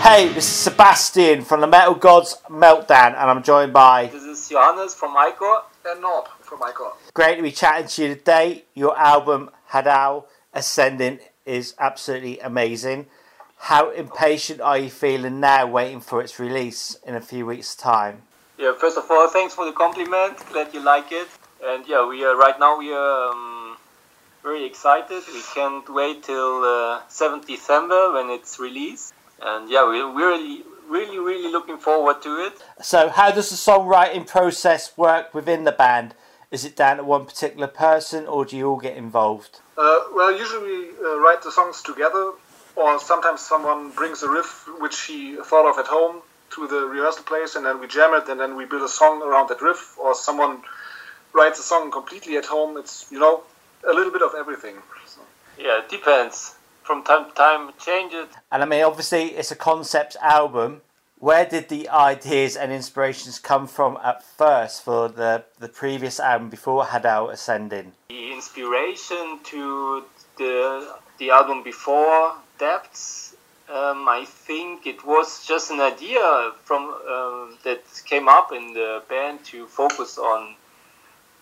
Hey, this is Sebastian from the Metal Gods Meltdown, and I'm joined by. This is Johannes from Ichor. And Norb from Ichor. Great to be chatting to you today. Your album, Hadal Ascending, is absolutely amazing. How impatient are you feeling now, waiting for its release in a few weeks' time? Yeah, first of all, thanks for the compliment. Glad you like it. And yeah, we are right now we are um, very excited. We can't wait till uh, 7th December when it's released. And yeah, we're really, really, really looking forward to it. So, how does the songwriting process work within the band? Is it down to one particular person, or do you all get involved? Uh, well, usually we uh, write the songs together, or sometimes someone brings a riff which he thought of at home to the rehearsal place, and then we jam it, and then we build a song around that riff, or someone writes a song completely at home. It's you know a little bit of everything. So. Yeah, it depends. From time to time, change it. And I mean, obviously, it's a concept album. Where did the ideas and inspirations come from at first for the, the previous album before Hadal Ascending? The inspiration to the the album before Depths, um, I think it was just an idea from uh, that came up in the band to focus on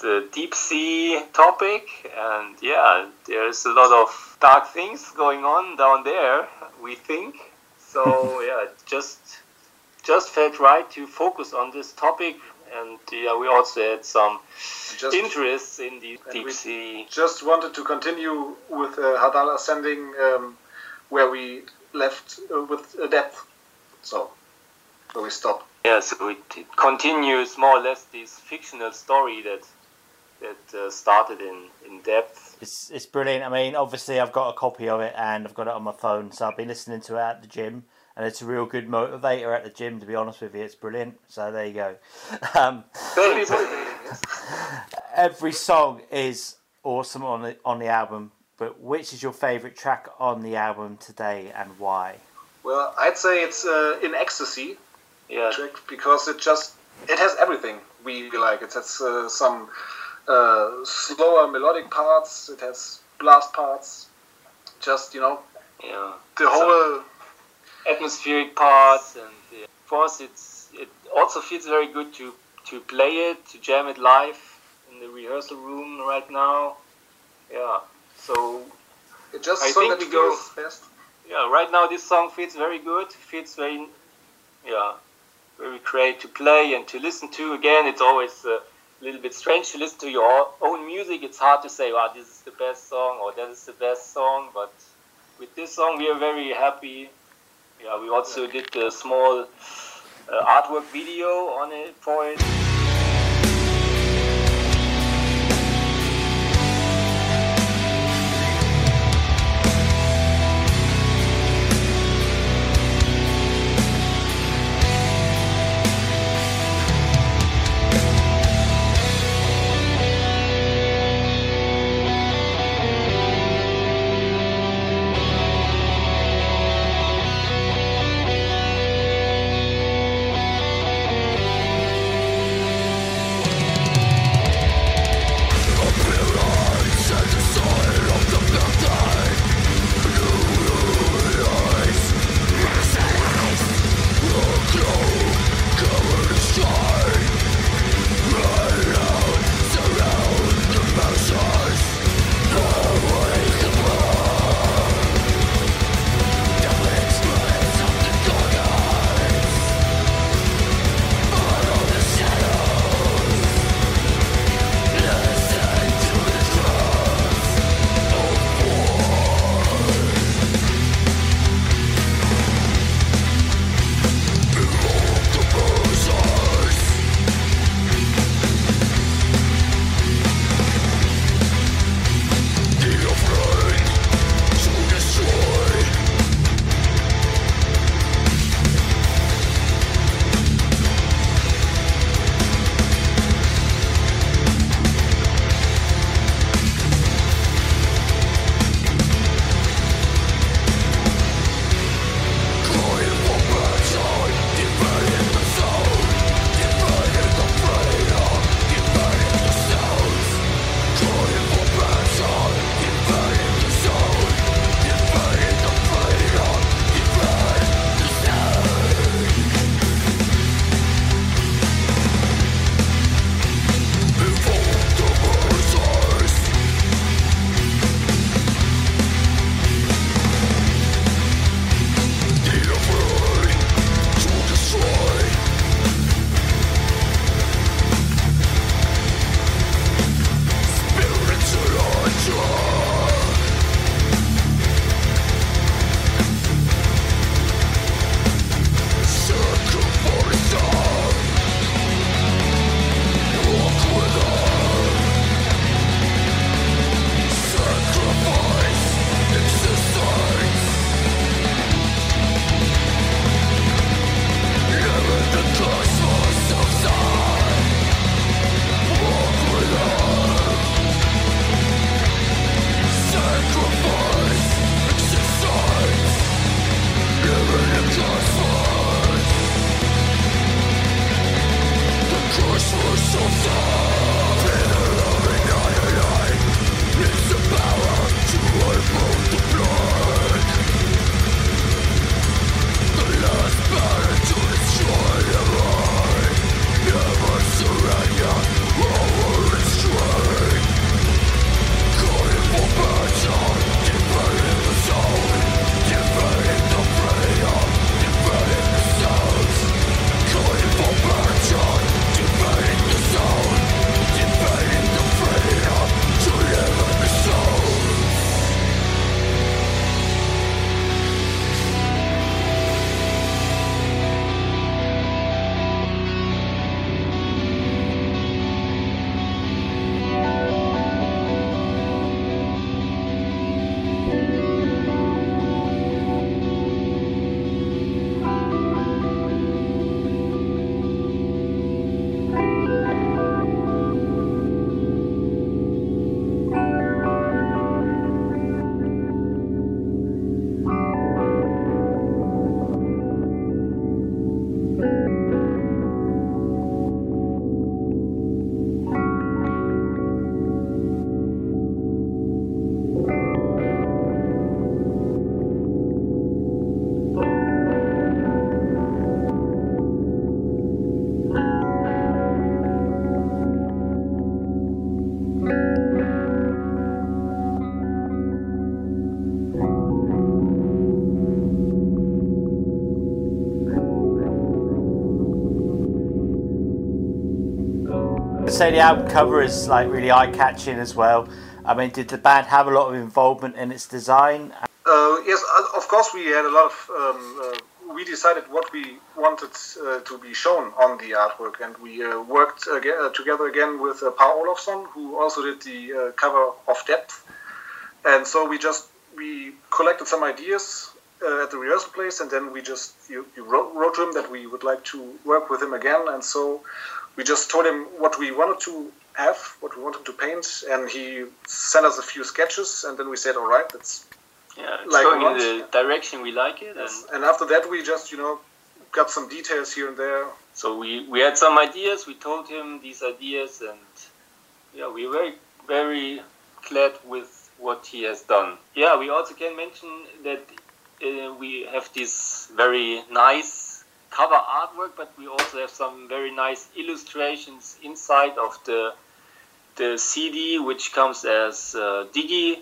the deep sea topic, and yeah, there's a lot of dark things going on down there. We think so. yeah, just just felt right to focus on this topic, and yeah, we also had some Just- interest in the deep sea. Just wanted to continue with uh, Hadal Ascending, um, where we left uh, with uh, Depth. So, where we stopped. Yeah, so it, it continues more or less this fictional story that that uh, started in in depth. It's, it's brilliant. I mean, obviously, I've got a copy of it and I've got it on my phone, so I've been listening to it at the gym, and it's a real good motivator at the gym, to be honest with you. It's brilliant. So, there you go. Um, every song is awesome on the, on the album, but which is your favourite track on the album today and why? Well, I'd say it's uh, in ecstasy. Yeah, track because it just it has everything we like. It has uh, some uh, slower melodic parts. It has blast parts. Just you know yeah. the whole. atmospheric parts, and uh, for us, it's it also feels very good to to play it, to jam it live in the rehearsal room right now. Yeah, so It just I so think that we it go- best. yeah, right now this song feels very good. Feels very, yeah, very great to play and to listen to. Again, it's always a little bit strange to listen to your own music. It's hard to say, "Wow, this is the best song" or "That is the best song." But with this song, we are very happy. Yeah, we also did a small uh, artwork video on it for it. Say the album cover is like really eye catching as well. I mean, did the band have a lot of involvement in its design? Uh, yes, uh, of course we had a lot of. Um, uh, we decided what we wanted uh, to be shown on the artwork, and we uh, worked again, uh, together again with uh, Pär Olofsson, who also did the cover of Depth. And so we just we collected some ideas at the rehearsal place, and then we just you, you wrote, wrote to him that we would like to work with him again, and so we just told him what we wanted to have, what we wanted to paint, and he sent us a few sketches, and then we said, all right, that's yeah, it's like going in the direction we like it. And, and after that, we just, you know, got some details here and there. So we, we had some ideas. We told him these ideas, and yeah, we were very very glad with what he has done. Yeah, we also can mention that uh, we have this very nice cover artwork, but we also have some very nice illustrations inside of the the CD, which comes as a digi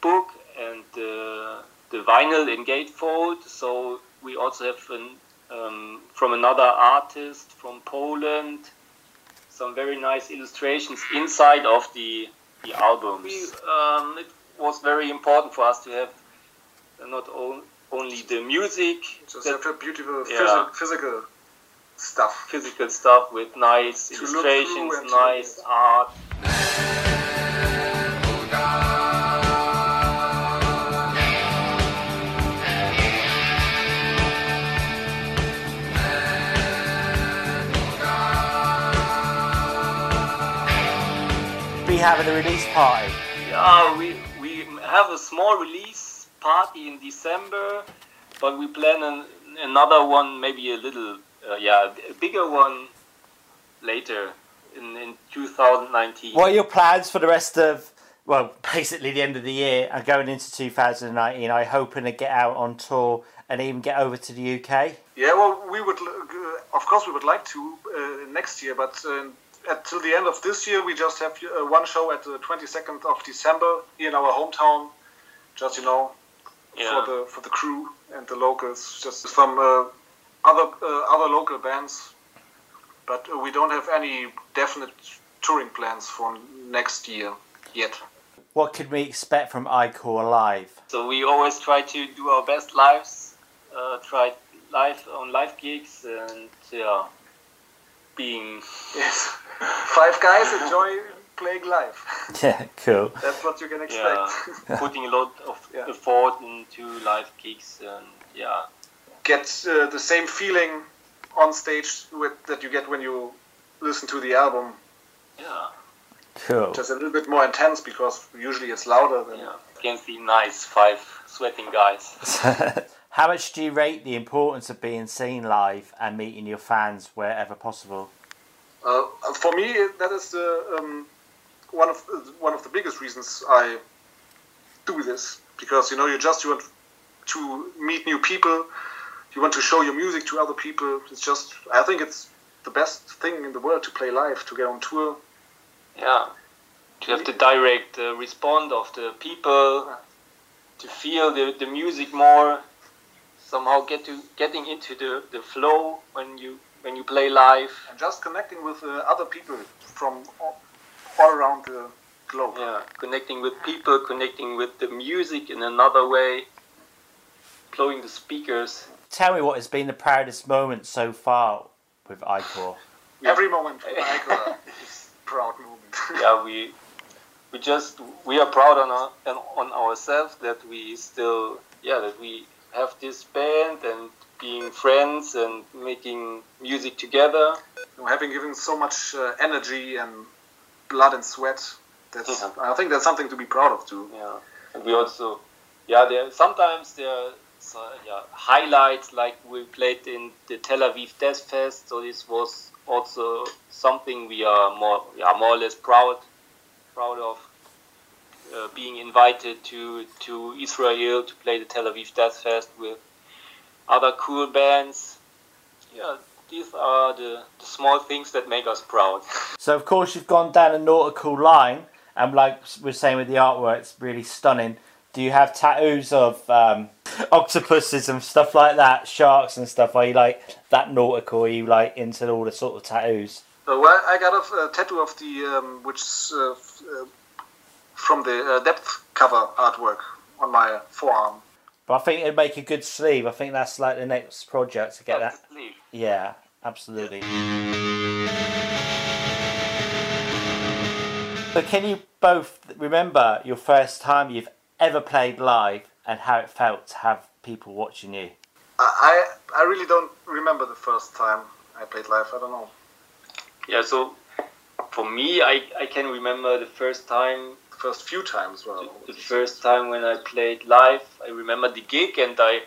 book and uh, the vinyl in gatefold. So we also have an, um, from another artist from Poland some very nice illustrations inside of the the albums. We, um, it was very important for us to have not all, only the music, just that, have beautiful yeah. physical stuff, physical stuff with nice illustrations, nice art. We have a release party? Yeah, we, we have a small release party in December, but we plan an, another one, maybe a little, uh, yeah, a bigger one later in, in 2019. What are your plans for the rest of, well, basically the end of the year and going into 2019? Are you hoping to get out on tour and even get over to the UK? Yeah, well, we would, uh, of course, we would like to uh, next year, but uh, until the end of this year, we just have uh, one show at the 22nd of December here in our hometown. Just you know, yeah. for the for the crew and the locals, just some uh, other uh, other local bands. But uh, we don't have any definite touring plans for next year yet. What could we expect from Ichor live? So we always try to do our best lives, uh, try live on live gigs, and yeah, being yes five guys enjoy playing live. Yeah, cool. That's what you can expect. Yeah, putting a lot of yeah. effort into live gigs and yeah. Get uh, the same feeling on stage with that you get when you listen to the album. Yeah. Cool. Just a little bit more intense because usually it's louder than. Yeah. Can the nice five sweating guys. How much do you rate the importance of being seen live and meeting your fans wherever possible? Uh, for me, that is the, um, one of one of the biggest reasons I do this because you know you just you want to meet new people, you want to show your music to other people. It's just I think it's the best thing in the world to play live, to get on tour. Yeah, to have the direct uh, response of the people, to feel the, the music more, somehow get to getting into the, the flow when you when you play live. And just connecting with uh, other people from all, all around the globe. Yeah, connecting with people, connecting with the music in another way, blowing the speakers. Tell me what has been the proudest moment so far with Ichor. Every moment with Ichor is proud moment. yeah, we we just we are proud on our, on ourselves that we still yeah that we have this band and being friends and making music together. Having given so much uh, energy and blood and sweat, that's yeah. I think that's something to be proud of too. Yeah, and we also, yeah, there sometimes there are uh, yeah, highlights like we played in the Tel Aviv Death Fest, so this was also something we are more, yeah, more or less proud, proud of. Uh, being invited to, to Israel to play the Tel Aviv Death Fest with other cool bands. Yeah, these are the, the small things that make us proud. So, of course, you've gone down a nautical line, and like we're saying with the artwork, it's really stunning. Do you have tattoos of um, octopuses and stuff like that, sharks and stuff? Are you like that nautical? Are you like into all the sort of tattoos? Uh, well, I got a, a tattoo of the um, which uh, uh, from the uh, depth cover artwork on my forearm. But I think it'd make a good sleeve. I think that's like the next project to get that. Sleeve. Yeah, absolutely. But can you both remember your first time you've ever played live and how it felt to have people watching you? I I I really don't remember the first time I played live. I don't know. Yeah, so for me, I, I can remember the first time, The first few times. Well, the first time when I played live. I remember the gig, and I,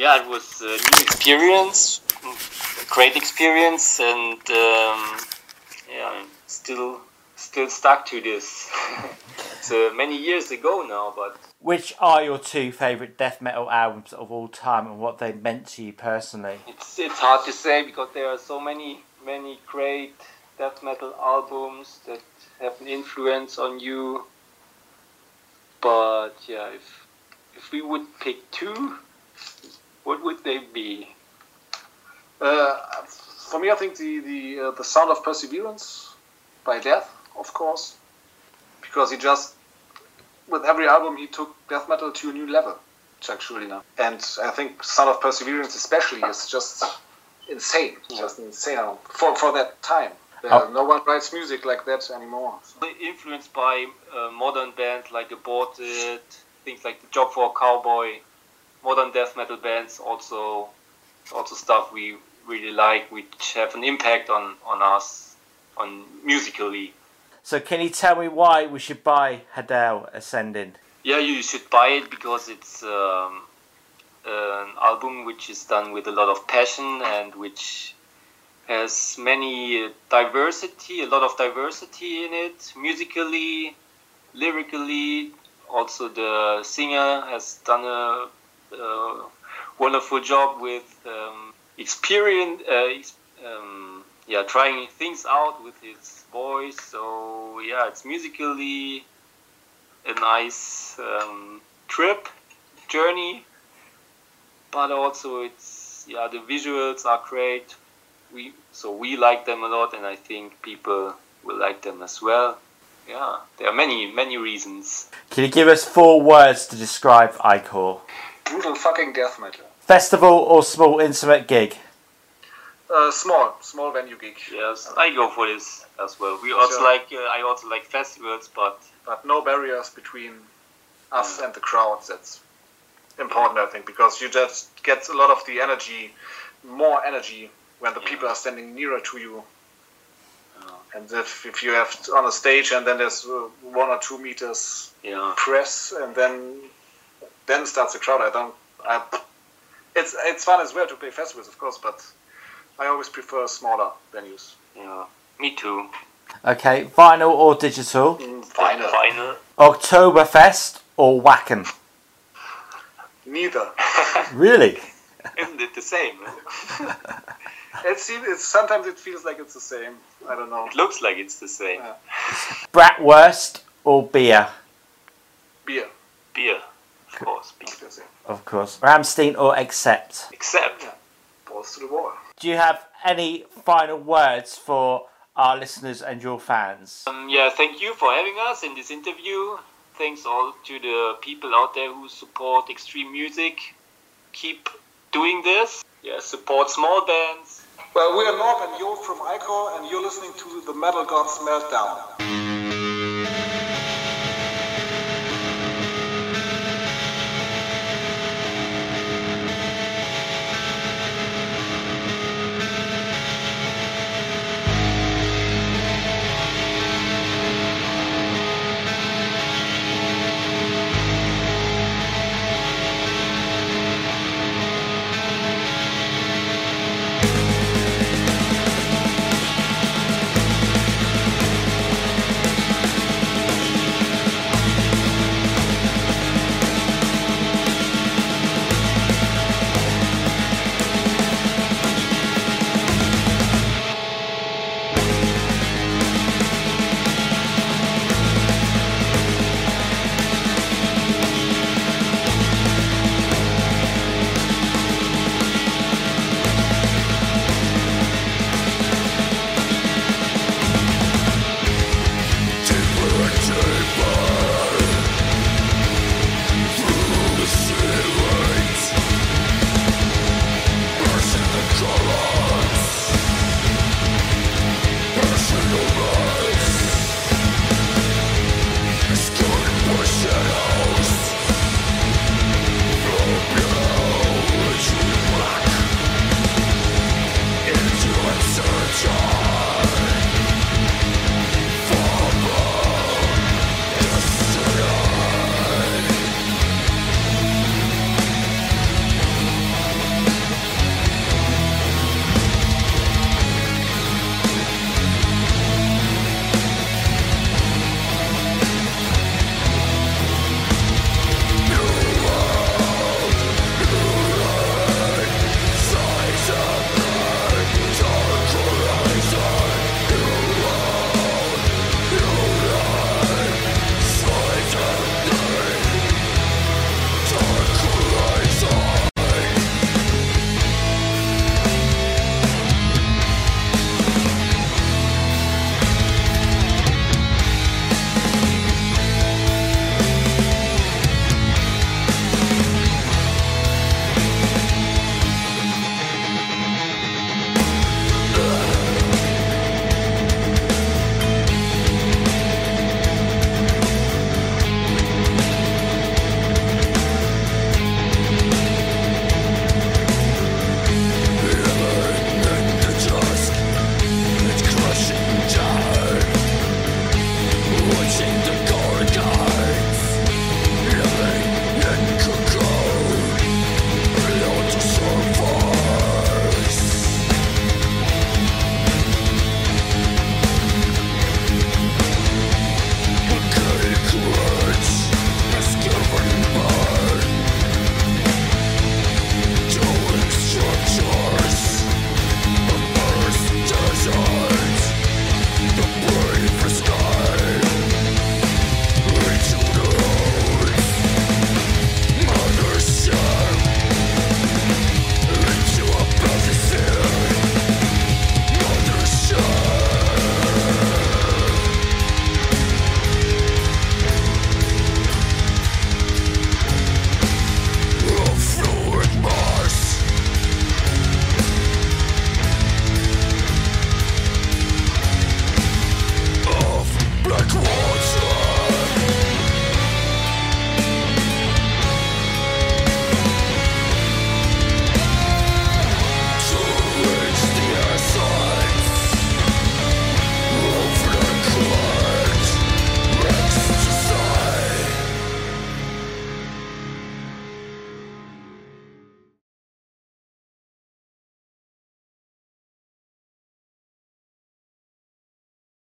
yeah, it was a new experience, a great experience, and um, yeah, I'm still still stuck to this. it's uh, many years ago now, but Which are your two favourite death metal albums of all time and what they meant to you personally? it's it's hard to say because there are so many many great death metal albums that have an influence on you. But yeah, if if we would pick two, what would they be? uh, for me, I think the the uh, the sound of perseverance by Death, of course, because he just with every album he took death metal to a new level, Chuck Schuldiner. And I think Sound of Perseverance especially is just insane, just insane for for that time. Uh, Oh. No one writes music like that anymore. Influenced by uh, modern bands like Aborted, things like The Job for a Cowboy, modern death metal bands also also stuff we really like, which have an impact on on us, on musically. So can you tell me why we should buy Hadal Ascending? Yeah, you should buy it because it's um, an album which is done with a lot of passion and which has many uh, diversity, a lot of diversity in it, musically, lyrically. Also, the singer has done a, uh wonderful job with um, experience, uh, um, yeah, trying things out with his voice. So yeah, it's musically a nice um, trip journey but also it's yeah the visuals are great we so we like them a lot and i think people will like them as well yeah there are many many reasons Can you give us four words to describe Ichor? Brutal fucking death metal. Festival or small intimate gig? Uh, small, small venue gig. yes i go for this as well we also Sure. like uh, i also like festivals but but no barriers between us and the crowd. That's important, I think, because you just get a lot of the energy, more energy when the Yeah. people are standing nearer to you. And if, if you have on a stage and then there's uh, one or two meters yeah press and then then starts the crowd, I don't. I, it's it's fun as well to play festivals, of course, but I always prefer smaller venues. yeah me too Okay, vinyl or digital? Mm, vinyl. Vinyl. Oktoberfest or Wacken? Neither. Really? isn't it the same It's, it's sometimes it feels like it's the same. I don't know. it looks like it's the same Yeah. Bratwurst or beer? Beer. beer of course beer. I say. Of course. Rammstein or Accept? except Balls to the wall. Do you have any final words for our listeners and your fans? Um, yeah, thank you for having us in this interview. Thanks all to the people out there who support extreme music. Keep doing this. Yeah, support small bands. Well, we are Norb and Yo from Ichor, and you're listening to the Metal Gods Meltdown.